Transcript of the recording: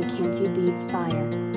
the Canty Beats Fire.